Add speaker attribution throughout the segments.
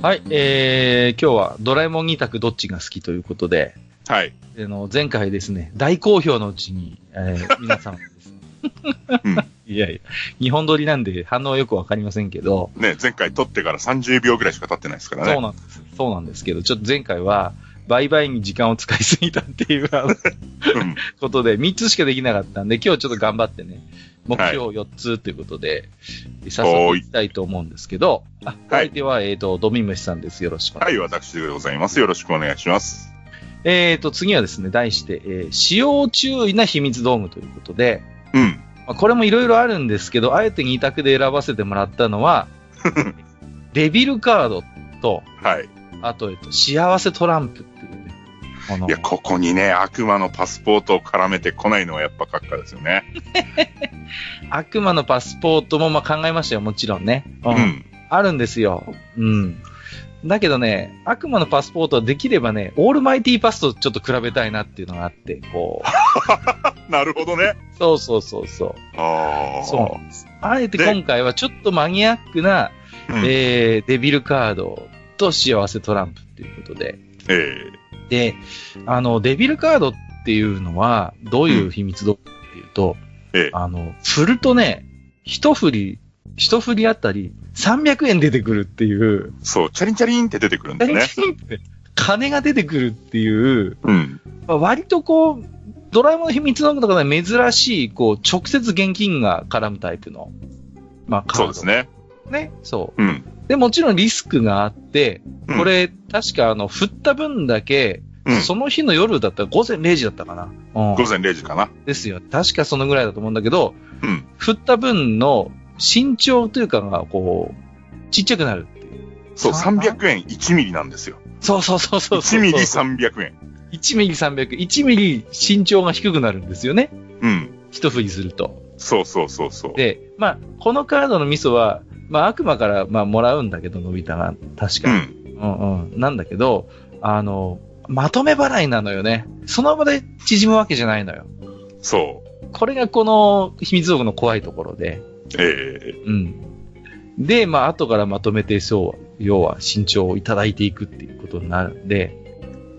Speaker 1: はい、えー、今日はドラえもん2択どっちが好きということで、
Speaker 2: はい。
Speaker 1: あの前回ですね、大好評のうちに、えー、皆さんですね、
Speaker 2: うん。
Speaker 1: いやいや、日本撮りなんで反応はよくわかりませんけど、
Speaker 2: ね、前回撮ってから30秒ぐらいしか経ってないですからね。
Speaker 1: そうなんです。そうなんですけど、ちょっと前回は、売買に時間を使いすぎたっていう
Speaker 2: うん。
Speaker 1: ことで、3つしかできなかったんで、今日ちょっと頑張ってね、目標4つということで、早速いきたいと思うんですけど、あ、お相手は、えっ、と、ドミムシさんです。よろしくお願いします。
Speaker 2: はい、私でございます。よろしくお願いします。
Speaker 1: えっ、と、次はですね、題して、えー使用注意な秘密道具ということで、
Speaker 2: うん。
Speaker 1: まあ、これもいろいろあるんですけど、あえて2択で選ばせてもらったのは、デビルカードと、
Speaker 2: はい。
Speaker 1: あと、えっと、幸せトランプっていう
Speaker 2: いや、ここにね、悪魔のパスポートを絡めてこないのはやっぱ閣下ですよね。
Speaker 1: 悪魔のパスポートもまあ考えましたよ、もちろんね。う
Speaker 2: うん。
Speaker 1: あるんですよ。うん。だけどね、悪魔のパスポートはできればね、オールマイティーパスとちょっと比べたいなっていうのがあって、こう。
Speaker 2: なるほどね。
Speaker 1: そうそうそうそう。
Speaker 2: ああ。
Speaker 1: そう。あえて今回はちょっとマニアックな、
Speaker 2: うん。え
Speaker 1: えー、デビルカードと幸せトランプっていうことで。
Speaker 2: え
Speaker 1: で、あの、デビルカードっていうのは、どういう秘密道具っていうと、
Speaker 2: ええ
Speaker 1: あの、振るとね、一振り、一振りあたり300円出てくるっていう、
Speaker 2: そう、チャリンチャリンって出てくるんですね。
Speaker 1: 金が出てくるっていう、
Speaker 2: うん。
Speaker 1: まあ割とこう、ドラえもんの秘密道具とかで珍しい、こう、直接現金が絡むタイプの、まあ、カード。
Speaker 2: そうです。ね。
Speaker 1: ね。そ
Speaker 2: うん。
Speaker 1: う。で、もちろんリスクがあって、
Speaker 2: うん
Speaker 1: これ、確かあの、振った分だけ、
Speaker 2: うん
Speaker 1: その日の夜だったら午前0時だったかな。うん
Speaker 2: 午前0時かな。
Speaker 1: ですよ。確かそのぐらいだと思うんだけど、
Speaker 2: うん。
Speaker 1: 振った分の身長というかが、こう、ちっちゃくなるっていう。
Speaker 2: そう、
Speaker 1: さ
Speaker 2: 300円1ミリなんですよ。
Speaker 1: そうそうそうそうそう。
Speaker 2: 1ミリ300円。
Speaker 1: 1ミリ300。1ミリ身長が低くなるんですよね。
Speaker 2: うん。
Speaker 1: 一振りすると。
Speaker 2: そうそうそうそう。
Speaker 1: で、まあ、このカードのミソは、まあ、悪魔から、まあ、もらうんだけど、のび太が。確かに。
Speaker 2: うん。
Speaker 1: うんうん。なんだけど、あの、まとめ払いなのよね。その場で縮むわけじゃないのよ。
Speaker 2: そう。
Speaker 1: これがこの秘密道具の怖いところで。
Speaker 2: ええ
Speaker 1: うん。で、まあ、後からまとめて、そう、要は身長をいただいていくっていうことになるんで、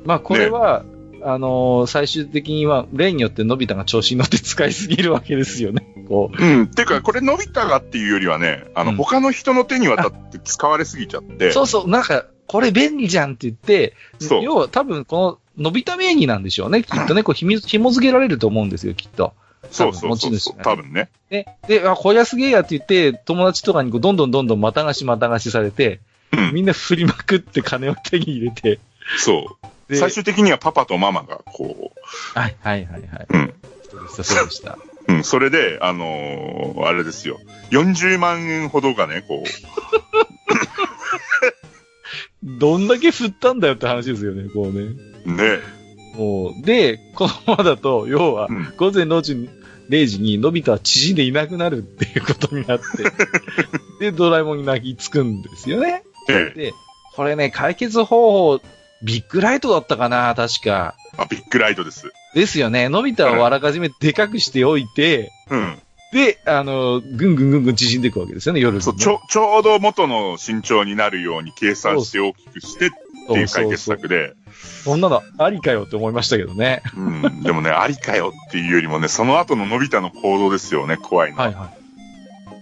Speaker 1: まあ、これは、あのー最終的には、例によってのび太が調子に乗って使いすぎるわけですよね。こう。
Speaker 2: うん。てか、これ、のび太がっていうよりはね、あの、
Speaker 1: うん
Speaker 2: 他の人の手に渡って使われすぎちゃって、
Speaker 1: そうそう、なんか、これ便利じゃんって言って、
Speaker 2: そう
Speaker 1: 要は多分この、のび太名義なんでしょうね。きっとね、こう、ひみ、紐付けられると思うんですよ、きっと。
Speaker 2: そうそうそうそう。
Speaker 1: 持ち主がね
Speaker 2: 多分ね。
Speaker 1: で、で、あ、こりゃすげえやって言って、友達とかにこうどんどんどんどんまた貸しまた貸しされて、
Speaker 2: うん。
Speaker 1: みんな振りまくって金を手に入れて、
Speaker 2: そう。
Speaker 1: で
Speaker 2: 最終的にはパパとママが、こ
Speaker 1: はい、はい、はい、はい。
Speaker 2: う、うん。
Speaker 1: そうでした、そうでした。
Speaker 2: うん。それで、あのーあれですよ。40万円ほどがね、こ
Speaker 1: どんだけ振ったんだよって話ですよね、こうね。
Speaker 2: う、ね。
Speaker 1: もう、で、このままだと、要は
Speaker 2: う、ん。
Speaker 1: 午前0時に、0時に、のび太は縮んでいなくなるっていうことになって、で、ドラえもんに泣きつくんですよね。
Speaker 2: ええ。
Speaker 1: で、これね、解決方法、ビッグライトだったかな、確か。
Speaker 2: あ、ビッグライトです。
Speaker 1: ですよね。のび太をあらかじめでかくしておいて、
Speaker 2: うん。
Speaker 1: で、あの、ぐんぐんぐんぐん縮んでいくわけですよね、夜にね
Speaker 2: そう、ちょ、ちょうど元の身長になるように計算して大きくしてっていう解決策で、
Speaker 1: そんなのありかよって思いましたけどね。
Speaker 2: うん。でもね、ありかよっていうよりもね、その後ののび太の行動ですよね、怖いの。
Speaker 1: はいは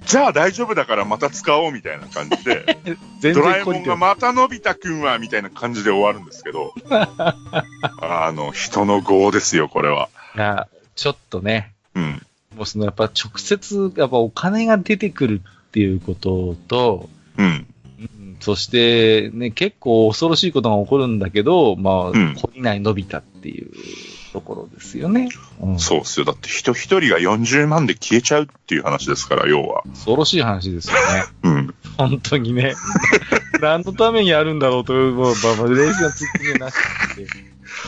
Speaker 2: じゃあ大丈夫だからまた使おうみたいな感じで、ドラえもんがまたのび太くんはみたいな感じで終わるんですけど、あの、人の業ですよ、これは。
Speaker 1: いや、ちょっとね、
Speaker 2: うん。
Speaker 1: もうそのやっぱ直接、やっぱお金が出てくるっていうことと、
Speaker 2: うん。
Speaker 1: うん。そしてね、結構恐ろしいことが起こるんだけど、まあ、
Speaker 2: うん。
Speaker 1: 懲りないのび太っていうところですよね。うん、
Speaker 2: そうっすよ。だって人一人が40万で消えちゃうっていう話ですから、要は。
Speaker 1: 恐ろしい話ですよね。
Speaker 2: うん。
Speaker 1: 本当にね。何のためにやるんだろうという、もう、まあ、まあ、冷静なツッコミはなくて。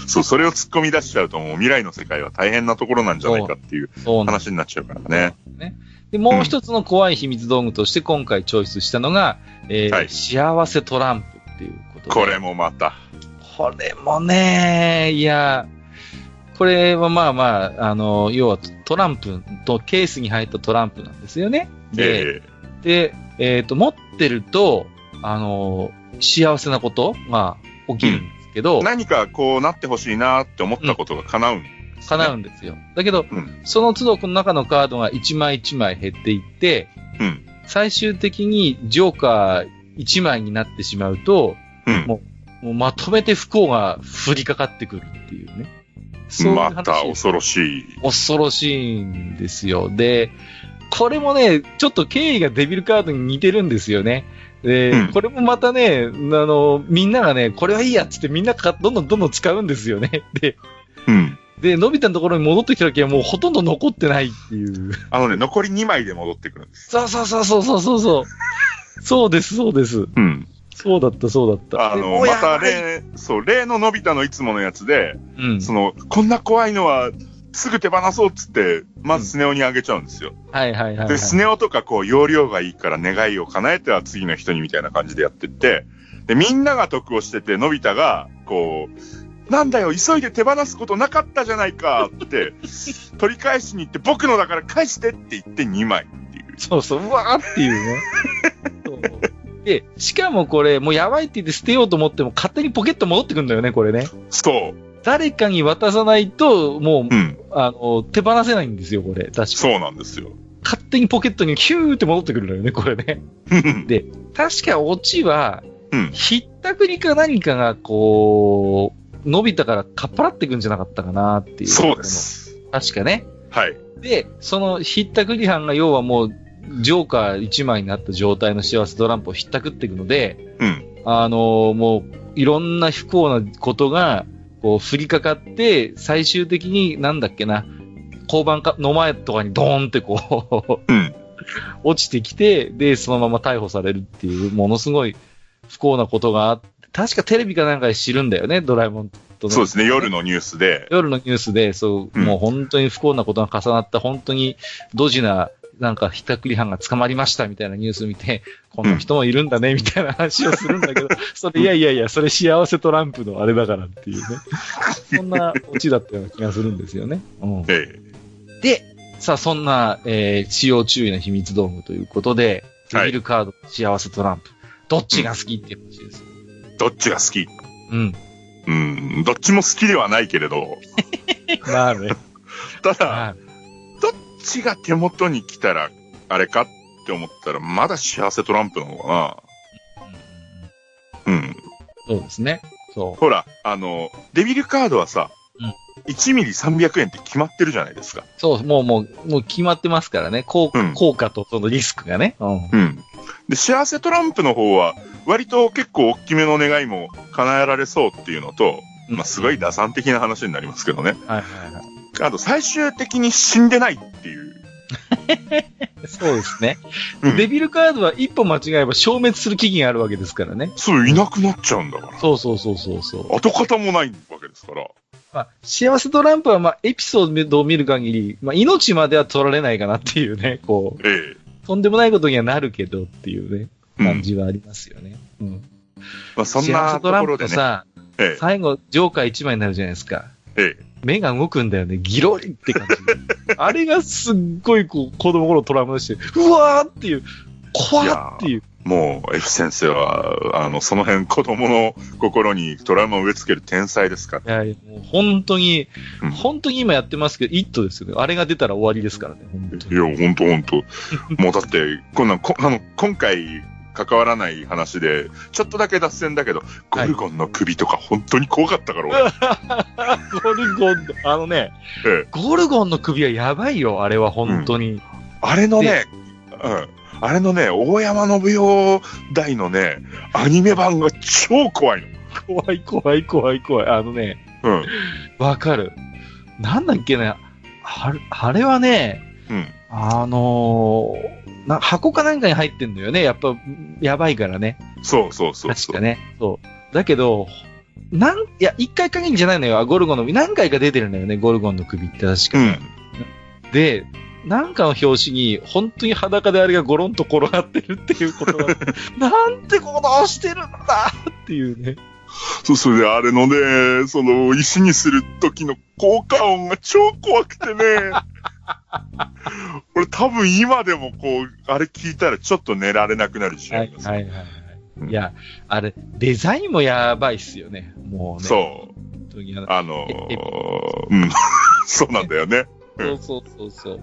Speaker 2: そう、それを突っ込み出しちゃうともう未来の世界は大変なところなんじゃないかっていう話になっちゃうからね。
Speaker 1: ね。で、もう一つの怖い秘密道具として今回チョイスしたのが、えー
Speaker 2: はい
Speaker 1: 幸せトランプっていうことで。
Speaker 2: これもまた。
Speaker 1: これもね、いや、これはまあまあ、あの、要はトランプとケースに入ったトランプなんですよね。で、
Speaker 2: え
Speaker 1: で、えっ、と、持ってると、あの、幸せなことが起きるんですけど、
Speaker 2: 何かこうなってほしいなって思ったことが叶うんですね、
Speaker 1: 叶うんですよ。だけど、
Speaker 2: うん。
Speaker 1: その都度この中のカードが1枚1枚減っていって、
Speaker 2: うん。
Speaker 1: 最終的にジョーカー1枚になってしまうと、
Speaker 2: うん。
Speaker 1: ももうまとめて不幸が降りかかってくるっていうね。そう
Speaker 2: また恐ろしい。
Speaker 1: 恐ろしいんですよ。で、これもね、ちょっと経緯がデビルカードに似てるんですよね。で、
Speaker 2: うん
Speaker 1: これもまたね、あの、みんながね、これはいいやっつってみんなかどんどんどんどん使うんですよね。で、
Speaker 2: うん。
Speaker 1: で、のび太のところに戻ってきた時はもうほとんど残ってないっていう。
Speaker 2: あのね、残り2枚で戻ってくるんです。
Speaker 1: そうそうそうそうそうそうそう。そうです、そうです。
Speaker 2: うん。
Speaker 1: そうだった、そうだった。で
Speaker 2: あの、また例、そう、例ののび太のいつものやつで、
Speaker 1: うん。
Speaker 2: その、こんな怖いのは、すぐ手放そうっつって、まずスネ夫にあげちゃうんですよ。
Speaker 1: はいはいはい、はい。
Speaker 2: で、スネ夫とかこう、容量がいいから願いを叶えては次の人にみたいな感じでやってって、で、みんなが得をしてて、のび太が、こう、なんだよ、急いで手放すことなかったじゃないかって、取り返しに行って、僕のだから返してって言って2枚っていう。
Speaker 1: そうそう、うわーっていうね。そうで、しかもこれ、もうやばいって言って捨てようと思っても、勝手にポケット戻ってくんだよね、これね。
Speaker 2: そう。
Speaker 1: 誰かに渡さないと、もう、
Speaker 2: うん。
Speaker 1: あの、手放せないんですよ、これ。確か
Speaker 2: そうなんですよ。
Speaker 1: 勝手にポケットにヒューって戻ってくるんだよね、これね。で、確かオチは、
Speaker 2: うん。
Speaker 1: ひったくりか何かが、こう、伸びたからかっぱらってくんじゃなかったかなっていう。
Speaker 2: そうで。す。
Speaker 1: 確かね。
Speaker 2: はい。
Speaker 1: で、そのひったくり犯が要はもう、ジョーカー1枚になった状態の幸せトランプをひったくっていくので、
Speaker 2: うん。
Speaker 1: あのもう、いろんな不幸なことが、こう、降りかかって、最終的に、なんだっけな、交番かの前とかにドーンってこう、
Speaker 2: うん。
Speaker 1: 落ちてきて、で、そのまま逮捕されるっていう、ものすごい不幸なことがあって、確かテレビかなんかで知るんだよね、ドラえもんとの
Speaker 2: そうですね、夜のニュースで。
Speaker 1: 夜のニュースで、そう、
Speaker 2: うん
Speaker 1: もう本当に不幸なことが重なった、本当にドジな、なんか、ひったくり犯が捕まりましたみたいなニュース見て、こんな人もいるんだね、みたいな話をするんだけど、それ、いやいやいや、それ幸せトランプのあれだからっていうね。そんなオチだったような気がするんですよね。うん、
Speaker 2: え
Speaker 1: で、さあ、そんな、えー、使用注意の秘密道具ということで、
Speaker 2: はい
Speaker 1: デビルカード、幸せトランプ、どっちが好きっていう話です。
Speaker 2: えどっちが好き？
Speaker 1: うん。
Speaker 2: うん。どっちも好きではないけれど、
Speaker 1: まあね。
Speaker 2: ただ、ちが手元に来たら、あれかって思ったら、まだ幸せトランプなのかなうん。
Speaker 1: そうですね。そ
Speaker 2: ほら、あの、デビルカードはさ、1ミリ300円って決まってるじゃないですか。
Speaker 1: う。そう、もう、もう、もう決まってますからね。効
Speaker 2: うん
Speaker 1: 効果とそのリスクがね。うん。
Speaker 2: うん。で、幸せトランプの方は、割と結構大きめの願いも叶えられそうっていうのと、まあ、すごい打算的な話になりますけどね。
Speaker 1: はいはいはい。
Speaker 2: あと、最終的に死んでないっていう。
Speaker 1: そうですね。
Speaker 2: うん
Speaker 1: デビルカードは一歩間違えば消滅する危機があるわけですからね。
Speaker 2: そう、いなくなっちゃうんだから。
Speaker 1: そうそうそうそうそう。
Speaker 2: 跡形もないわけですから。
Speaker 1: まあ、幸せトランプは、まあ、エピソードを見る限り、まあ、命までは取られないかなっていうね、こう、
Speaker 2: え
Speaker 1: とんでもないことにはなるけどっていうね、
Speaker 2: え。
Speaker 1: 感じはありますよね。うん。
Speaker 2: まあ、そん
Speaker 1: 幸
Speaker 2: な
Speaker 1: せトラン
Speaker 2: ところでね。
Speaker 1: プとさ、
Speaker 2: え
Speaker 1: 最後、ジョーカー1枚になるじゃないですか。
Speaker 2: え。え
Speaker 1: 目が動くんだよね。ギロリって感じ。あれがすっごいこう、子供頃トラウマでして、うわーっていう、怖ーっていう。
Speaker 2: え。もう、F 先生は、あの、その辺子供の心にトラウマを植え付ける天才ですから。
Speaker 1: いやいや、もう本当に、
Speaker 2: うん
Speaker 1: 本当に今やってますけど、イットですよね。あれが出たら終わりですからね。
Speaker 2: いや、ほんとほんと。もうだって、こんなん、こあの、今回、関わらない話で、ちょっとだけ脱線だけど、ゴルゴンの首とか本当に怖かったから、俺。
Speaker 1: ゴルゴンの、あのね、
Speaker 2: ええ
Speaker 1: ゴルゴンの首はやばいよ、あれは本当に。
Speaker 2: あれのね、うん。あれのね、大山信代大のね、アニメ版が超怖いの。
Speaker 1: 怖い怖い怖い怖い。あのね、
Speaker 2: うん。
Speaker 1: わかる。なんだっけね、あれあれはね、
Speaker 2: うん。
Speaker 1: あのーな、箱かなんかに入ってんのよね。やっぱ、やばいからね。
Speaker 2: そうそうそう。
Speaker 1: 確かね。そう。だけど、なん、いや、一回限りじゃないのよ。ゴルゴンの首。何回か出てるんだよね、ゴルゴンの首って確かに。
Speaker 2: うん。
Speaker 1: で、なんかの表紙に、本当に裸であれがゴロンと転がってるっていうことが、なんてことをしてるんだっていうね。
Speaker 2: そう、それであれのね、その、石にする時の効果音が超怖くてね。俺多分今でもこう、あれ聞いたらちょっと寝られなくなるし、
Speaker 1: はい、はい、はい。いや、あれ、デザインもやばいっすよね。もうね。
Speaker 2: そう。
Speaker 1: あの
Speaker 2: ー、うん。そうなんだよね。
Speaker 1: そうそうそうそう。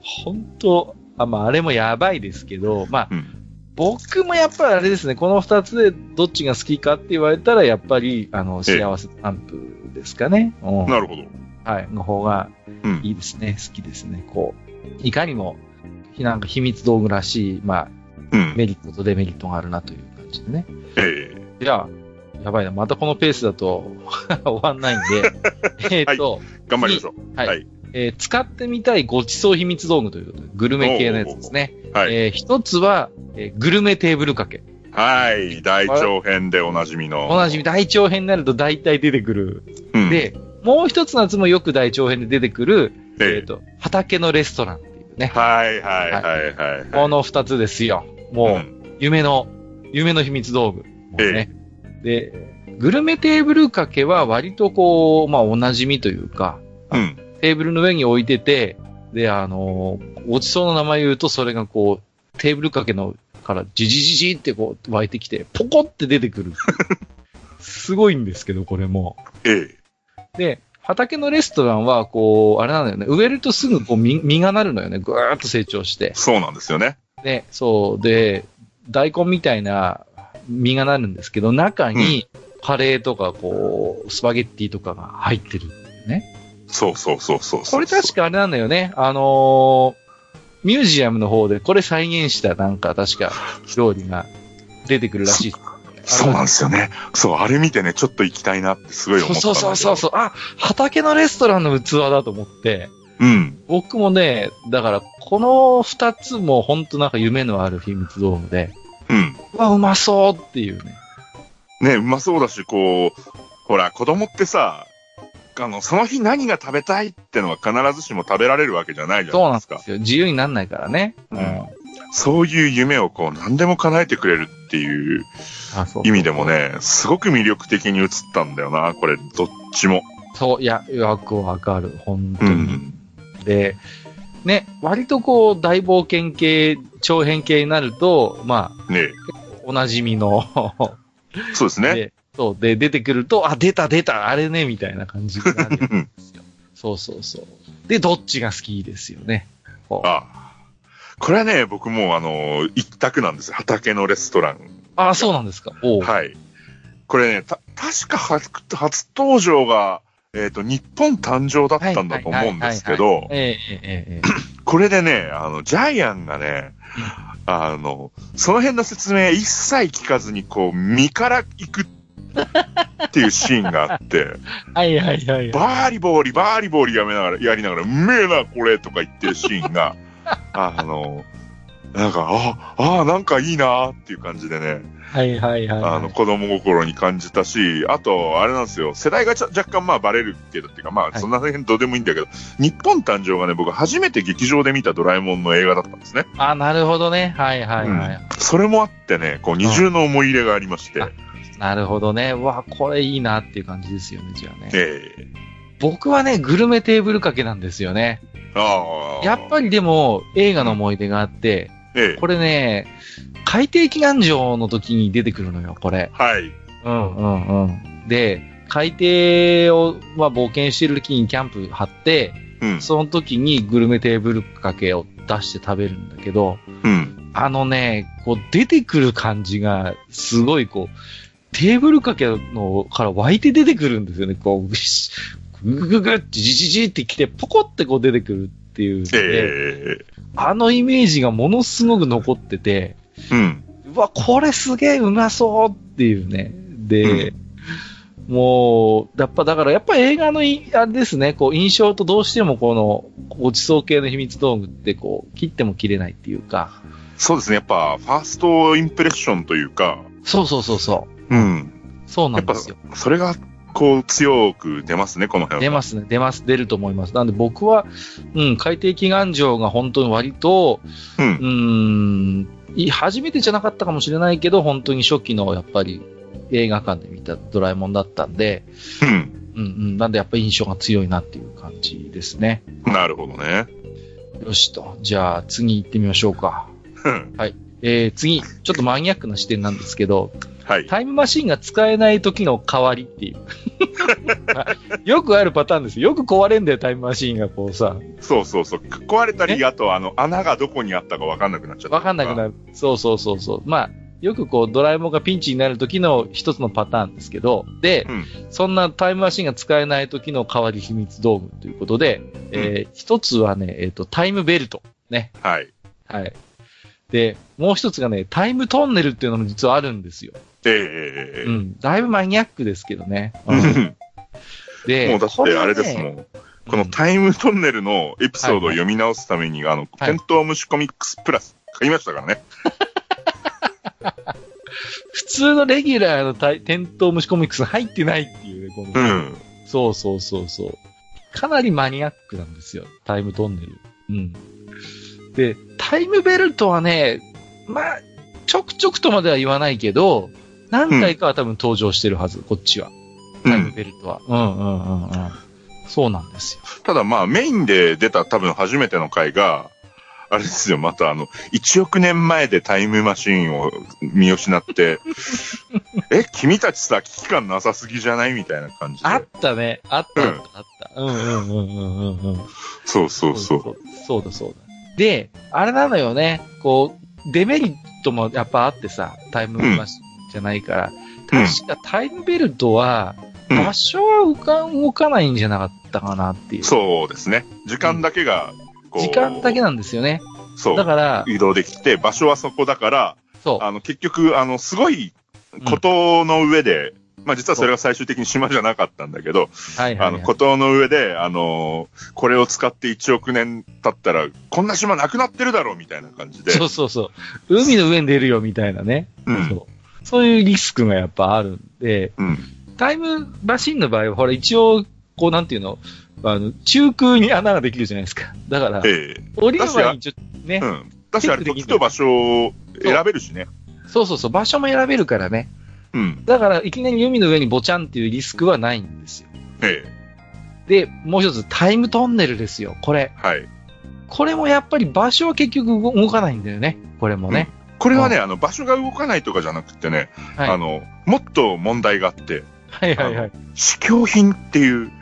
Speaker 1: 本当あ、まあ、あれもやばいですけど、まあ、
Speaker 2: うん
Speaker 1: 僕もやっぱりあれですね、この二つでどっちが好きかって言われたら、やっぱり、あの、
Speaker 2: ええ
Speaker 1: 幸せスタンプですかね。うん
Speaker 2: なるほど。
Speaker 1: はい、の方が
Speaker 2: うん。
Speaker 1: いいですね。好きですね。こう、いかにも、なんか秘密道具らしい、まあ、
Speaker 2: うん。
Speaker 1: メリットとデメリットがあるなという感じでね。
Speaker 2: ええ
Speaker 1: いや、やばいな。またこのペースだと 終わんないんで、えっと、
Speaker 2: 頑張りましょう。
Speaker 1: はい
Speaker 2: はい。
Speaker 1: えー使ってみたいごちそう秘密道具ということで、グルメ系のやつですね。
Speaker 2: はい。
Speaker 1: えー一つは、えーグルメテーブル掛け。
Speaker 2: はい。大長編でおなじみの。
Speaker 1: おなじみ大長編になると大体出てくる。
Speaker 2: うん、
Speaker 1: で、もう一つのやつもよく大長編で出てくる、えっ、
Speaker 2: ええ
Speaker 1: と、畑のレストランっていうね。
Speaker 2: はいはいはいはい。
Speaker 1: この二つですよ。もう、夢の、夢の秘密道具。ね。で、グルメテーブル掛けは割とこう、まあおなじみというか、
Speaker 2: うん。うん。
Speaker 1: テーブルの上に置いてて、で、あのーごちそうの名前言うと、それがこう、テーブル掛けのから、じじじじってこう湧いてきて、ポコって出てくる。すごいんですけど、これも。
Speaker 2: ええ。
Speaker 1: で、畑のレストランは、こう、あれなんだよね。植えるとすぐこう実実がなるのよね。ぐーっと成長して。
Speaker 2: そうなんですよね。
Speaker 1: で、そう。で、大根みたいな実がなるんですけど、中にカレーとか、こう、スパゲッティとかが入ってる。
Speaker 2: そうそうそうそうそう。
Speaker 1: これ確かあれなんだよね。あのーミュージアムの方でこれ再現したなんか確か料理が出てくるらしい。
Speaker 2: そうなんですよね。そう、あれ見てね、ちょっと行きたいなってすごい思った。
Speaker 1: そうそうそうそう。あ、畑のレストランの器だと思って。
Speaker 2: うん。
Speaker 1: 僕もね、だからこの二つも本当なんか夢のある秘密道具で、
Speaker 2: うん。
Speaker 1: うわ、うまそうっていうね。
Speaker 2: ね、うまそうだし、こう、ほら、子供ってさ、あの、その日何が食べたいってのは必ずしも食べられるわけじゃないじゃ
Speaker 1: そう
Speaker 2: ないですか。
Speaker 1: なんですよ。自由になんないからね。
Speaker 2: うんそういう夢をこう何でも叶えてくれるっていう意味でもね、すごく魅力的に映ったんだよな、これ、どっちも。
Speaker 1: そう、いや、よくわかる。本当
Speaker 2: う
Speaker 1: に。
Speaker 2: ん。
Speaker 1: で、ね、割とこう、大冒険系、長編系になると、ま
Speaker 2: ね
Speaker 1: あ、おなじみの、
Speaker 2: そうですね。
Speaker 1: で、そう、で、出てくると、あ、出た出た、あれね、みたいな感じになるんですよ。そうそうそう。で、どっちが好きですよね。こう
Speaker 2: あこれはね、僕もあの、一択なんですよ。畑のレストラン。
Speaker 1: あ、そうなんですか。
Speaker 2: はい。これね、た、確か初初登場が、えっ、と、日本誕生だったんだと思うんですけど、これでね、あの、ジャイアンがね、あの、その辺の説明一切聞かずに、こう、身から行くっていうシーンがあって、
Speaker 1: はいはいはい。
Speaker 2: バーリボーリ、バーリボーリやめながら、やりながら、うめえな、これとか言ってるシーンが、あの、なんか、あ、ああ、なんかいいなっていう感じでね、
Speaker 1: はいはいはいはい。
Speaker 2: あの、子供心に感じたし、あと、あれなんですよ、世代が若干まあバレるけどっていうか、まあ、
Speaker 1: はい
Speaker 2: そんな辺どうでもいいんだけど、日本誕生がね、僕初めて劇場で見たドラえもんの映画だったんですね。
Speaker 1: あ、なるほどね。はいはいはい。
Speaker 2: うんそれもあってね、こう二重の思い入れがありまして、
Speaker 1: あなるほどね。うわ、これいいなっていう感じですよね、じゃあね。
Speaker 2: ええ
Speaker 1: 僕はね、グルメテーブル掛けなんですよね。やっぱりでも、映画の思い出があって、
Speaker 2: ええ
Speaker 1: これね、海底祈願場の時に出てくるのよ、これ。
Speaker 2: はい。
Speaker 1: うんうんうん。で、海底を、まあ、冒険してる時にキャンプ張って、
Speaker 2: うん。
Speaker 1: その時にグルメテーブル掛けを出して食べるんだけど、
Speaker 2: うん。
Speaker 1: あのね、こう出てくる感じが、すごいこう、テーブル掛けのから湧いて出てくるんですよね。こう、ぐしぐぐぐってじじじってきて、ポコってこう出てくるっていう
Speaker 2: ええ
Speaker 1: あのイメージがものすごく残ってて、
Speaker 2: うん。
Speaker 1: うわ、これすげえうまそうっていうね。で、もう、やっぱだから、やっぱ映画のい、あれですね、こう、印象とどうしてもこの、ごちそう系の秘密道具ってこう、切っても切れないっていうか、
Speaker 2: そうですね。やっぱ、ファーストインプレッションというか、
Speaker 1: そうそうそうそう。
Speaker 2: うん。
Speaker 1: そうな
Speaker 2: やっぱ
Speaker 1: んですよ。、
Speaker 2: それが、こう、強く出ますね、この辺は。
Speaker 1: 出ますね、出ます、出ると思います。なんで僕は、うん、海底祈願場が本当に割と、
Speaker 2: う。
Speaker 1: うんん、い初めてじゃなかったかもしれないけど、本当に初期のやっぱり映画館で見たドラえもんだったんで、
Speaker 2: うん。
Speaker 1: うんうん、なんでやっぱ印象が強いなっていう感じですね。
Speaker 2: なるほどね。
Speaker 1: よしと。じゃあ次行ってみましょうか。
Speaker 2: うん
Speaker 1: えー、次、ちょっとマニアックな視点なんですけど、
Speaker 2: はい。
Speaker 1: タイムマシンが使えない時の代わりっていう。よくあるパターンですよ。よく壊れんだよ、タイムマシンがこうさ。
Speaker 2: そうそうそう。壊れたり、あとあの、穴がどこにあったかわかんなくなっちゃった。
Speaker 1: わかんなくなる。そうそうそうそう。まあ、よくこう、ドラえもんがピンチになる時の一つのパターンですけど、で、
Speaker 2: うん
Speaker 1: そんなタイムマシンが使えない時の代わり秘密道具ということで、えー一つはね、えっ、と、タイムベルト。ね。
Speaker 2: はい。
Speaker 1: はい。で、もう一つがね、タイムトンネルっていうのも実はあるんですよ。
Speaker 2: え
Speaker 1: うん。だいぶマニアックですけどね。
Speaker 2: え
Speaker 1: うん
Speaker 2: え
Speaker 1: で、
Speaker 2: もうだってあれですも
Speaker 1: ん。
Speaker 2: ん。このタイムトンネルのエピソードを読み直すために、あの、
Speaker 1: はい
Speaker 2: テントウムシコミックスプラス買いましたからね。
Speaker 1: 普通のレギュラーのテントウムシコミックス入ってないっていうね、この
Speaker 2: うん。
Speaker 1: そうそうそうそう。かなりマニアックなんですよ。タイムトンネル。うん。で、タイムベルトはね、まあ、ちょくちょくとまでは言わないけど、何回かは多分登場してるはず、こっちは。
Speaker 2: うん。
Speaker 1: タイムベルトは。うんうんうんうん。そうなんですよ。
Speaker 2: ただまあメインで出た多分初めての回が、あれですよ、またあの、1億年前でタイムマシンを見失って、え、君たちさ、危機感なさすぎじゃないみたいな感じで。
Speaker 1: あったね。あったあったあった。うんうんうんうんうん
Speaker 2: そうそう。そう
Speaker 1: そうだそうだ。で、あれなのよね。こう、デメリットもやっぱあってさ、タイムマシンじゃないから。
Speaker 2: うん
Speaker 1: 確かタイムベルトは、
Speaker 2: うん
Speaker 1: 場所は浮かん動かないんじゃなかったかなっていう。
Speaker 2: そうですね。時間だけが。
Speaker 1: 時間だけなんですよね。
Speaker 2: そう。
Speaker 1: だから、
Speaker 2: 移動できて、場所はそこだから、
Speaker 1: そう。
Speaker 2: あの、結局、あの、すごいことの上で、まあ実はそれが最終的に島じゃなかったんだけど、
Speaker 1: はいはい、
Speaker 2: あの、
Speaker 1: はい。
Speaker 2: ことの上で、あのこれを使って1億年経ったら、こんな島なくなってるだろうみたいな感じで。
Speaker 1: そうそうそう。海の上に出るよみたいなね。
Speaker 2: うん
Speaker 1: そう。そういうリスクがやっぱあるんで、
Speaker 2: うん。
Speaker 1: タイムマシンの場合は、ほら、一応、こう、なんていうの、あの、中空に穴ができるじゃないですか。だから、
Speaker 2: ええ
Speaker 1: 降りる前にちょっとね、
Speaker 2: うん。だし、あれ、時と場所を選べるしね。
Speaker 1: そうそうそう、場所も選べるからね。
Speaker 2: うん。
Speaker 1: だから、いきなり海の上にボチャンっていうリスクはないんですよ。
Speaker 2: え
Speaker 1: で、もう一つ、タイムトンネルですよ、これ。
Speaker 2: えはい。
Speaker 1: これもやっぱり場所は結局動動かないんだよね。これもね。
Speaker 2: これはね、あの、場所が動かないとかじゃなくてね、
Speaker 1: はい。
Speaker 2: あの、もっと問題があって、
Speaker 1: はいはいはい。
Speaker 2: 試供品っていう、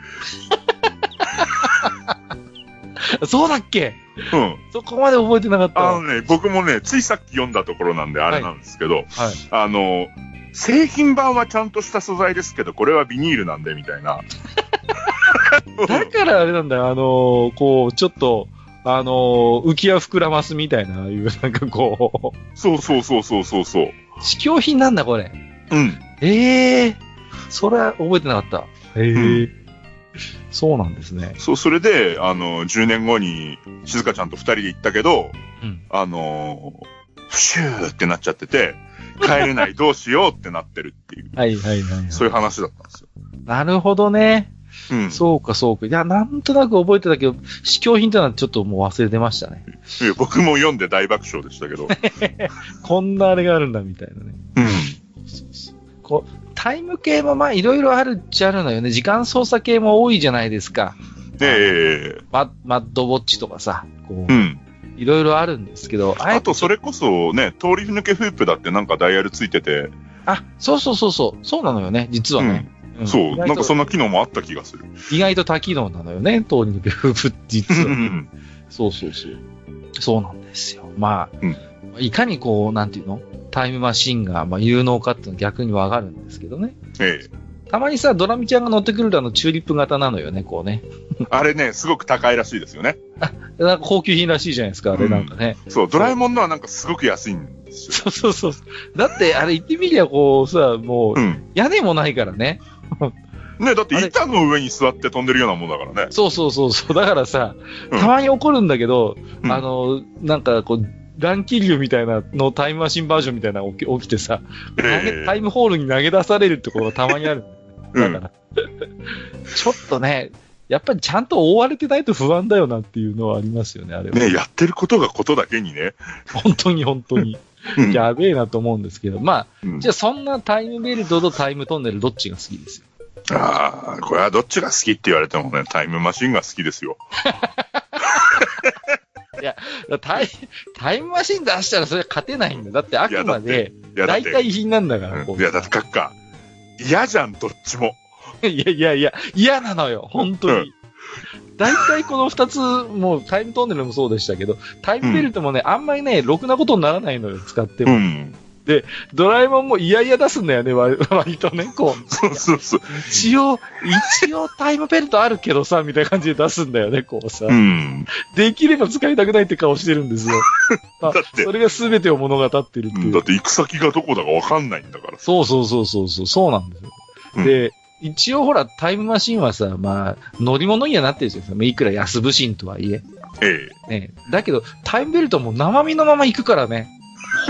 Speaker 1: そうだっけ？
Speaker 2: うん。
Speaker 1: そこまで覚えてなかったわ。
Speaker 2: あのね、僕もね、ついさっき読んだところなんであれなんですけど、
Speaker 1: はい。
Speaker 2: あの、製品版はちゃんとした素材ですけど、これはビニールなんで、みたいな。
Speaker 1: だからあれなんだよ、あのーこう、ちょっと、あのー浮き輪膨らますみたいな、いう、なんかこ
Speaker 2: そうそうそうそうそうそう。
Speaker 1: う、試供品なんだ、これ。
Speaker 2: うん。
Speaker 1: ええそれは覚えてなかった。ええそうなんですね。
Speaker 2: そう、それで、あの、10年後に、静香ちゃんと二人で行ったけど、
Speaker 1: うん。
Speaker 2: あの、プシューってなっちゃってて、帰れない、どうしようってなってるっていう、
Speaker 1: はいはいはい、はい。
Speaker 2: そういう話だったんですよ。
Speaker 1: なるほどね。
Speaker 2: うん。
Speaker 1: そうかそうか。いや、なんとなく覚えてたけど、試供品ってのはちょっともう忘れてましたね。
Speaker 2: 僕も読んで大爆笑でしたけど。
Speaker 1: こんなあれがあるんだみたいなね。
Speaker 2: うん。
Speaker 1: そうそうこう、タイム系もまあいろいろあるっちゃあるのよね。時間操作系も多いじゃないですか。
Speaker 2: で、
Speaker 1: ママッドウォッチとかさ、こう、
Speaker 2: うん。
Speaker 1: いろいろあるんですけど、あ
Speaker 2: と、それこそね、通り抜けフープだってなんかダイヤルついてて、
Speaker 1: あ、そうそうそうそう、そうなのよね、実はね。ん
Speaker 2: そう、
Speaker 1: 意外と
Speaker 2: なんかそんな機能もあった気がする。
Speaker 1: 意外と多機能なのよね、通り抜け夫婦実は。
Speaker 2: うん
Speaker 1: そうそうそう。そうなんですよ。まあ、
Speaker 2: うん
Speaker 1: いかにこう、なんていうの？タイムマシンが、まあ、有能かっていうのは逆にわかるんですけどね。
Speaker 2: ええ。
Speaker 1: たまにさ、ドラミちゃんが乗ってくるあのチューリップ型なのよね、こうね。
Speaker 2: あれね、すごく高いらしいですよね。
Speaker 1: なんか高級品らしいじゃないですか、あれなんかね。
Speaker 2: そう、ドラえもんのはなんかすごく安いんですよ。
Speaker 1: そうそうそう。だって、あれ言ってみりゃこうさ、もう、
Speaker 2: うん。
Speaker 1: 屋根もないからね。
Speaker 2: ね、だって板の上に座って飛んでるようなもんだからね。
Speaker 1: そうそうそうそう。だからさ、
Speaker 2: うん
Speaker 1: たまに怒るんだけど、
Speaker 2: うん
Speaker 1: あの、なんかこう、乱気流みたいなのタイムマシンバージョンみたいなの起き起きてさ、
Speaker 2: ええ
Speaker 1: タイムホールに投げ出されるってことがたまにある。
Speaker 2: うん
Speaker 1: だから、ちょっとね、やっぱりちゃんと覆われてないと不安だよなっていうのはありますよね、あれは。
Speaker 2: ね、やってることがことだけにね。
Speaker 1: 本当に本当に。
Speaker 2: うん
Speaker 1: やべえなと思うんですけど、まあ、
Speaker 2: うん
Speaker 1: じゃあそんなタイムベルトとタイムトンネルどっちが好きですよ？
Speaker 2: ああ、これはどっちが好きって言われてもね、タイムマシンが好きですよ。
Speaker 1: や、タイタイムマシン出したらそれ勝てないんだよ。だってあくまで代替品なんだから、
Speaker 2: いや、だって、カッカ、嫌じゃん、どっちも。
Speaker 1: いやいやいや、嫌なのよ、本当
Speaker 2: う
Speaker 1: に。大体この二つ、もうタイムトンネルもそうでしたけど、タイムベルトもね、あんまりね、ろくなことにならないのよ、使っても。
Speaker 2: ん。
Speaker 1: ドラえもんも嫌々出すんだよね、割 割とね、こう。
Speaker 2: そうそうそう。
Speaker 1: 一応、一応タイムベルトあるけどさ、みたいな感じで出すんだよね、こうさ。
Speaker 2: うん。
Speaker 1: できれば使いたくないって顔してるんですよ。あ
Speaker 2: だって
Speaker 1: それが全てを物語ってるっていう。
Speaker 2: だって行く先がどこだかわかんないんだから。
Speaker 1: そうそうそうそうそう、そうなんですよ。
Speaker 2: うん
Speaker 1: で、一応ほら、タイムマシンはさ、まあ、乗り物にはなってるんですよ。いくら安部神とはいえ。
Speaker 2: ええ。
Speaker 1: ね。だけど、タイムベルトも生身のまま行くからね。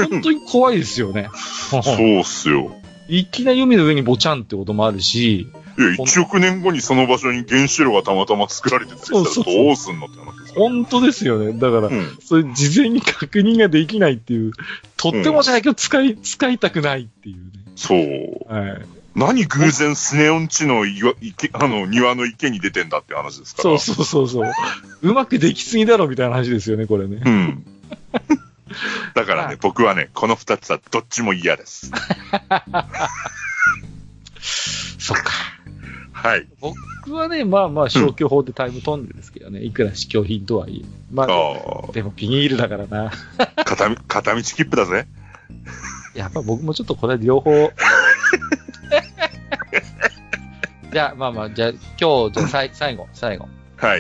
Speaker 1: 本当に怖いですよね。
Speaker 2: そうっすよ。
Speaker 1: いきなり海の上にボチャンってこともあるし、
Speaker 2: いや、1億年後にその場所に原子炉がたまたま作られてたりしたらどうすんのって話ですよ。
Speaker 1: 本当ですよね。だから、
Speaker 2: うん。
Speaker 1: それ事前に確認ができないっていう、とってもじゃないけど使い、使いたくないっていう
Speaker 2: そう。
Speaker 1: ね。はい。
Speaker 2: 何偶然スネオン地の岩池、あの、庭の池に出てんだって話ですから。
Speaker 1: そうそうそうそう。うまくできすぎだろみたいな話ですよね、これね。
Speaker 2: うん。だからね
Speaker 1: はい、
Speaker 2: 僕はね、この二つはどっちも嫌です。
Speaker 1: そっか。
Speaker 2: はい。
Speaker 1: 僕はね、まあまあ消去法でタイムトンネルですけどね。いくら試供品とはいえ。まあ、
Speaker 2: あ
Speaker 1: でもビニールだからな。
Speaker 2: あ、片道、片道切符だぜ。
Speaker 1: やっぱ僕もちょっとこれ両方。じゃあ、まあまあ、じゃあ今日、じゃあさい 最後、最後。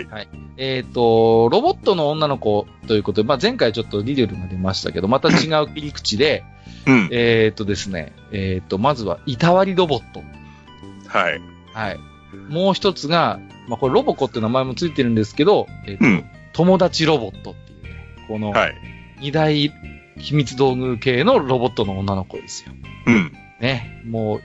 Speaker 2: はい。
Speaker 1: えっ、と、ロボットの女の子ということで、まあ前回ちょっとリデルが出ましたけど、また違う切り口で、
Speaker 2: うん。
Speaker 1: えっとですね、えっ、と、まずは、いたわりロボット。
Speaker 2: はい。
Speaker 1: はい。もう一つが、まあこれロボコって名前もついてるんですけど、えっ、と、
Speaker 2: うん。
Speaker 1: 友達ロボットっていうね、この
Speaker 2: はい。
Speaker 1: 二大秘密道具系のロボットの女の子ですよ。
Speaker 2: うん。
Speaker 1: ね。もう、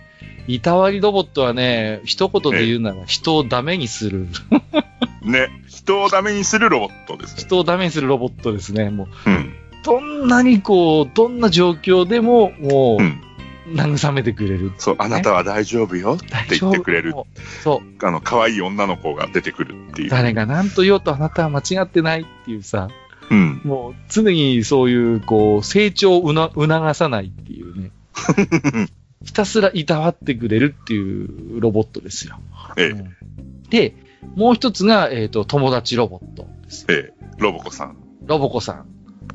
Speaker 1: いたわりロボットはね、一言で言うなら人をダメにする、
Speaker 2: ね。人をダメにするロボットですね。
Speaker 1: 人をダメにするロボットですね。もう、
Speaker 2: うん。
Speaker 1: どんなにこう、どんな状況でも、も
Speaker 2: うん。
Speaker 1: う、慰めてくれる。
Speaker 2: そう、あなたは大丈夫よって言ってくれる。
Speaker 1: そう。
Speaker 2: あの、可愛い女の子が出てくるっていう。
Speaker 1: 誰が何と言おうとあなたは間違ってないっていうさ、
Speaker 2: うん。
Speaker 1: もう常にそういう、こう、成長を促さないっていうね。ひたすらいたわってくれるっていうロボットですよ。
Speaker 2: ええ
Speaker 1: うんで、もう一つが、えっ、と、友達ロボットです。
Speaker 2: ええ、ロボコさん。
Speaker 1: ロボコさん。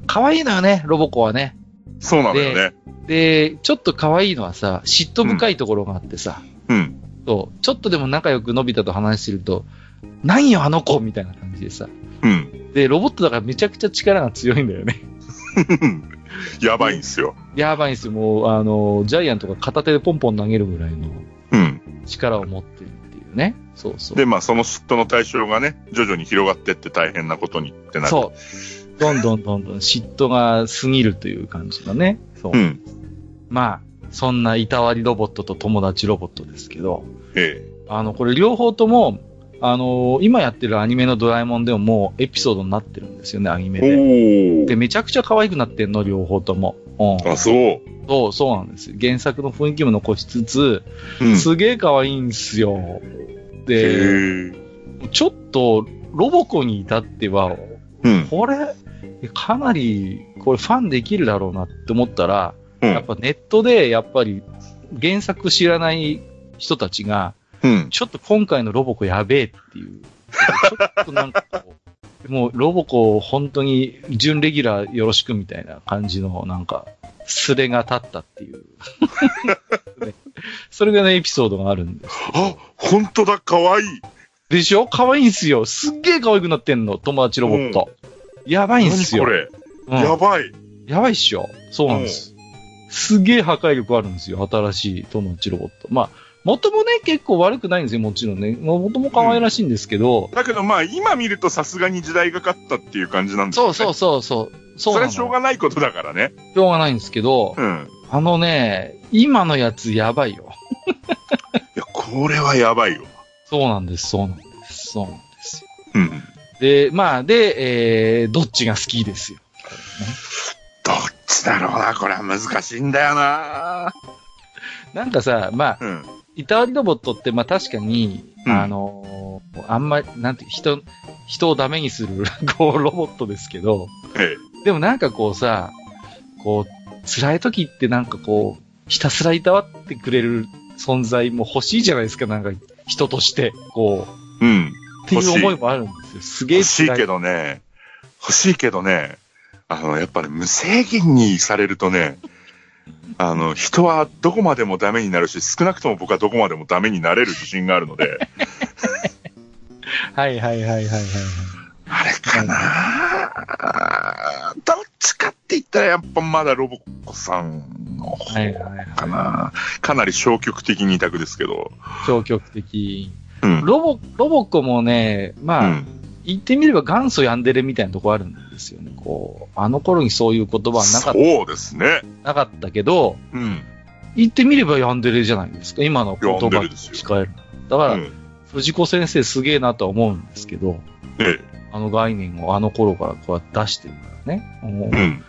Speaker 1: 可愛いのよね、ロボコはね。
Speaker 2: そうなのよね。
Speaker 1: で、ちょっと可愛いのはさ、嫉妬深いところがあってさ、
Speaker 2: うん。
Speaker 1: そう、ちょっとでも仲良くのび太と話してると、なんよあの子みたいな感じでさ。
Speaker 2: うん。
Speaker 1: で、ロボットだからめちゃくちゃ力が強いんだよね。
Speaker 2: やばいんすよ。
Speaker 1: やばいんですよ。もう、あの、ジャイアントが片手でポンポン投げるぐらいの
Speaker 2: うん。
Speaker 1: 力を持ってるっていうね。そうそう。
Speaker 2: で、まあ、その嫉妬の対象がね、徐々に広がってって大変なことにってなる。
Speaker 1: そう。どんどんどんどん嫉妬が過ぎるという感じのね。そう。
Speaker 2: うん。
Speaker 1: まあ、そんないたわりロボットと友達ロボットですけど、
Speaker 2: え
Speaker 1: あの、これ両方とも、あの今やってるアニメのドラえもんでももうエピソードになってるんですよね、アニメ
Speaker 2: え。
Speaker 1: で。
Speaker 2: お
Speaker 1: で、めちゃくちゃ可愛くなってんの、両方とも。うん。
Speaker 2: あ、そう。
Speaker 1: そう、そうなんですよ。原作の雰囲気も残しつつ、
Speaker 2: うん。
Speaker 1: すげえ可愛いんですよ。
Speaker 2: へ
Speaker 1: で、
Speaker 2: え。
Speaker 1: ちょっと、ロボコに至っては、
Speaker 2: うん。
Speaker 1: これ、かなり、これファンできるだろうなって思ったら、
Speaker 2: うん
Speaker 1: やっぱネットで、やっぱり、原作知らない人たちが、
Speaker 2: うん。
Speaker 1: ちょっと今回のロボコやべえっていう。ちょっとなんかこう、もうロボコ本当に準レギュラーよろしくみたいな感じのなんか、スレが立ったっていう。ね それがね、エピソードがあるんです。
Speaker 2: あ、ほんとだ、かわいい。
Speaker 1: でしょ？可愛いんすよ。すっげえ可愛くなってんの、友達ロボット。やばいんすよ。
Speaker 2: 何これ？
Speaker 1: うん
Speaker 2: やばい。
Speaker 1: やばいっしょ。そうなんです。すげえ破壊力あるんですよ。新しい友達ロボット。まあ、元もね、結構悪くないんですよ、もちろんね。まあ元も可愛らしいんですけど、
Speaker 2: だけどまあ、今見るとさすがに時代が勝ったっていう感じなんですよね。
Speaker 1: そうそうそうそう。そ
Speaker 2: れはしょうがないことだからね。
Speaker 1: しょうがないんですけど、
Speaker 2: うん。
Speaker 1: あのね、今のやつやばいよ。
Speaker 2: いや、これはやばいよ。
Speaker 1: そうなんです、そうなんです、そうなんですよ。
Speaker 2: うん。
Speaker 1: で、まあ、で、えー、どっちが好きですよ。
Speaker 2: どっちだろうな、これは難しいんだよな。
Speaker 1: なんかさ、まあ、
Speaker 2: うん。
Speaker 1: いたわりロボットって、まあ確かに、
Speaker 2: うん
Speaker 1: あのーあんまり、なんて、人、人をダメにする、こう、ロボットですけど、
Speaker 2: え
Speaker 1: でもなんかこうさ、こう、辛い時ってなんかこう、ひたすらいたわってくれる存在も欲しいじゃないですか、なんか人として、こう、
Speaker 2: え。うん。
Speaker 1: っていう思いもあるんですよ。すげえ
Speaker 2: 欲しいけ
Speaker 1: ど。
Speaker 2: どね、欲しいけどね、あの、やっぱね、無制限にされるとね、あの、人はどこまでもダメになるし、少なくとも僕はどこまでもダメになれる自信があるので、
Speaker 1: はいはいはいはいはい。
Speaker 2: あれかなどっちかって言ったらやっぱまだロボコさんの方
Speaker 1: はいはいはい。
Speaker 2: かな。かなり消極的に委託ですけど。
Speaker 1: 消極的。
Speaker 2: うん。
Speaker 1: ロボ、ロボコもね、まあ、
Speaker 2: うん。
Speaker 1: 言ってみれば元祖ヤンデレみたいなとこあるんですよね。こう、あの頃にそういう言葉はなかっ
Speaker 2: そうですね。
Speaker 1: なかったけど、
Speaker 2: うん。
Speaker 1: 言ってみればヤンデレじゃないですか？今の言葉に
Speaker 2: ヤンデレですよ
Speaker 1: 聞かえる。だから、
Speaker 2: うん。
Speaker 1: 藤子先生すげえなとは思うんですけど、
Speaker 2: え
Speaker 1: あの概念をあの頃からこうやって出してるからね。もう
Speaker 2: え。うん。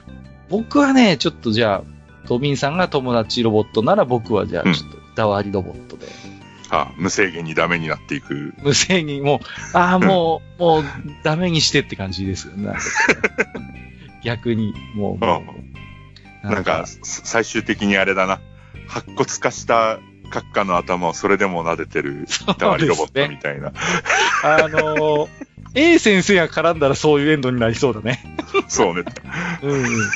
Speaker 1: 僕はね、ちょっとじゃあ、トビンさんが友達ロボットなら僕はじゃあ、
Speaker 2: うん
Speaker 1: ちょっと、いたわりロボットで。
Speaker 2: あ、無制限にダメになっていく。
Speaker 1: 無制限、もう、ああ、もう、もう、ダメにしてって感じですよね。逆に、もう、もう
Speaker 2: なんか、さ最終的にあれだな。白骨化した閣下の頭をそれでも撫でてる、いたわりロボットみたいな。
Speaker 1: あのー、A 先生が絡んだらそういうエンドになりそうだね。
Speaker 2: そうね。
Speaker 1: うん、うん。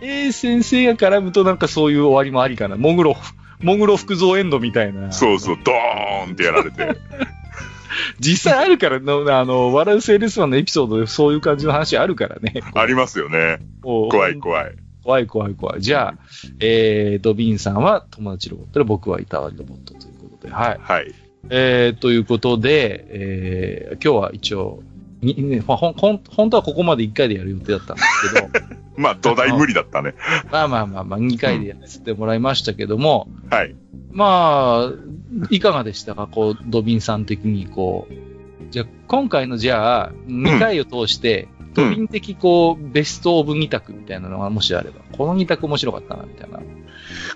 Speaker 1: A 先生が絡むとなんかそういう終わりもありかな。モグロ、モグロ福蔵エンドみたいな。
Speaker 2: そうそう、ドーンってやられて。
Speaker 1: 実際あるからの、あの、笑うセールスマンのエピソードでそういう感じの話あるからね。
Speaker 2: ありますよね。怖い怖い。
Speaker 1: 怖い怖い怖い。じゃあ、えー、ドビンさんは友達ロボットで僕はいたわりロボットということで。はい。
Speaker 2: はい。
Speaker 1: えー、ということで、えー、今日は一応、にね、まあ、ほん、ほん、本当はここまで1回でやる予定だったんですけど、
Speaker 2: まあ、土台無理だったね。
Speaker 1: ま あまあまあまあ、2回でやらせてもらいましたけども、
Speaker 2: はい。
Speaker 1: まあ、いかがでしたか？こう、ドビンさん的に、こう。じゃあ、今回のじゃあ、2回を通して、ドビン的、こう、ベストオブ2択みたいなのがもしあれば、この2択面白かったな、みたいな。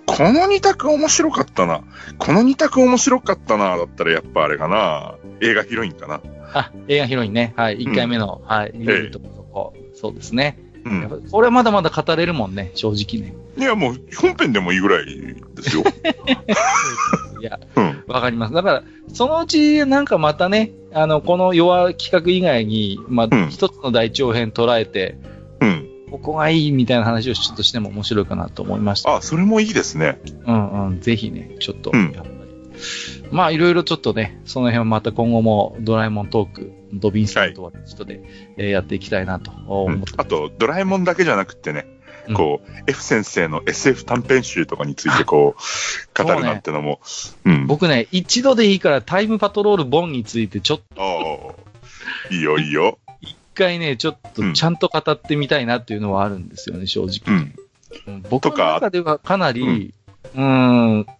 Speaker 2: この二択面白かったな。この二択面白かったな。だったらやっぱあれかな。映画ヒロインかな。
Speaker 1: あ、映画ヒロインね。はい、1回目の、はい、リルとこ。そうですね。
Speaker 2: うん。
Speaker 1: やっぱこれはまだまだ語れるもんね、正直ね。
Speaker 2: いや、もう本編でもいいぐらいですよ。
Speaker 1: いや、
Speaker 2: うん。
Speaker 1: わかります。だから、そのうち、なんかまたね、あの、この弱企画以外に、まあ、
Speaker 2: うん
Speaker 1: 一つの大長編捉えて、
Speaker 2: うん。
Speaker 1: ここがいいみたいな話をちょっとしても面白いかなと思いました。
Speaker 2: あ、それもいいですね。
Speaker 1: うんうん、ぜひね、ちょっと、
Speaker 2: うん
Speaker 1: やっぱり。まあ、いろいろちょっとね、その辺はまた今後もドラえもんトーク、ドビンさんとは人で、えーやっていきたいなと思
Speaker 2: うん。
Speaker 1: って、
Speaker 2: あと、ドラえもんだけじゃなくってね、
Speaker 1: うん。
Speaker 2: こう、F 先生の SF 短編集とかについてこう、語るなんてのも、うん。
Speaker 1: 僕ね、一度でいいからタイムパトロールボンについてちょっと
Speaker 2: いいよ、いいよ。
Speaker 1: 一回ね、ちょっとちゃんと語ってみたいなっていうのはあるんですよね、正直。
Speaker 2: うん。
Speaker 1: うん。僕の
Speaker 2: とか
Speaker 1: 中ではかなり、うーん、好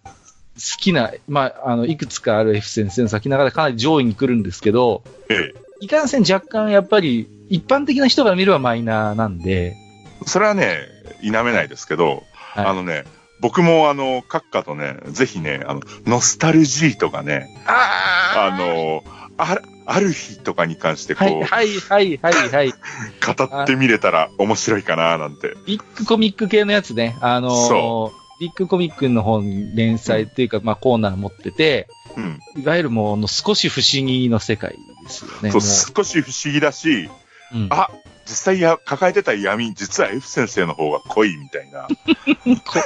Speaker 1: きな、まあ、あの、いくつかある F 先生の先ながらかなり上位に来るんですけど、
Speaker 2: え
Speaker 1: いかんせん若干やっぱり、一般的な人が見ればマイナーなんで、
Speaker 2: え。それはね、否めないですけど、
Speaker 1: はい
Speaker 2: あのね、僕もあの、閣下とね、ぜひね、あの、ノスタルジーとかね、あの、あある日とかに関してこう、
Speaker 1: はい、はい、はい、はい、はい。
Speaker 2: 語ってみれたら面白いかな、なんて。
Speaker 1: ビッグコミック系のやつね、あのー
Speaker 2: そ
Speaker 1: ビッグコミックの方に連載っていうか、まあコーナー持ってて、
Speaker 2: うん。
Speaker 1: いわゆるもう少し不思議の世界ですよね。
Speaker 2: そう
Speaker 1: も
Speaker 2: 少し不思議だし、
Speaker 1: ううん
Speaker 2: あ、実際や抱えてた闇、実は F 先生の方が濃いみたいな。
Speaker 1: こ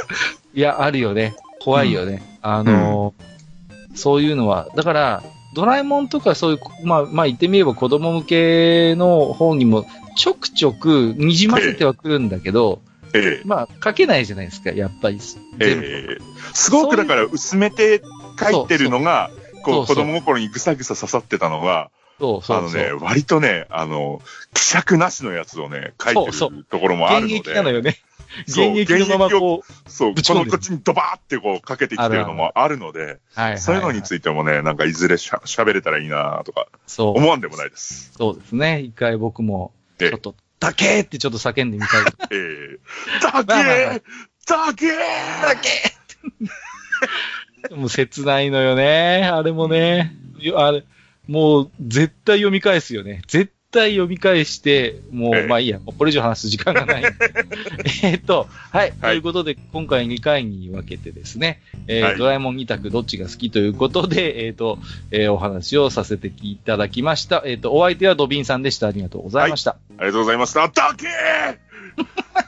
Speaker 1: いや、あるよね。怖いよね。あのーそういうのは、だから、ドラえもんとかそういう、まあ、まあ言ってみれば子供向けの方にもちょくちょくにじませてはくるんだけど、
Speaker 2: ええ
Speaker 1: まあ書けないじゃないですか、やっぱり。
Speaker 2: ええすごくだから薄めて書いてるのが、こ
Speaker 1: そう
Speaker 2: 子供心にぐさぐさ刺さってたのが、
Speaker 1: そうそうそう。
Speaker 2: あのね、割とね、あの、希釈なしのやつをね、書いてるところもある
Speaker 1: 現
Speaker 2: ので。
Speaker 1: 役なのよね。現役のままこう、
Speaker 2: そう、このこっちにドバーってこうかけてきてるのもあるので、そういうのについてもね、なんかいずれしゃ喋れたらいいなとか
Speaker 1: そう。
Speaker 2: 思わんでもないです。
Speaker 1: そうですね。一回僕も、
Speaker 2: ええ
Speaker 1: ちょっと、だけーってちょっと叫んでみたい。
Speaker 2: ええだけ
Speaker 1: まあまあまあ
Speaker 2: だけ
Speaker 1: だけもう切ないのよね。あれもね。よあれ、もう、絶対読み返すよね。絶対読み返して、もう、
Speaker 2: ええ
Speaker 1: まあいいや、これ以上話す時間がない。えっと、はい、
Speaker 2: はい
Speaker 1: ということで、今回2回に分けてですね、えー
Speaker 2: はい
Speaker 1: ドラえもん2択どっちが好きということで、えっ、と、えーお話をさせていただきました。えっ、と、お相手はドビンさんでした。ありがとうございました。
Speaker 2: ありがとうございました。だけー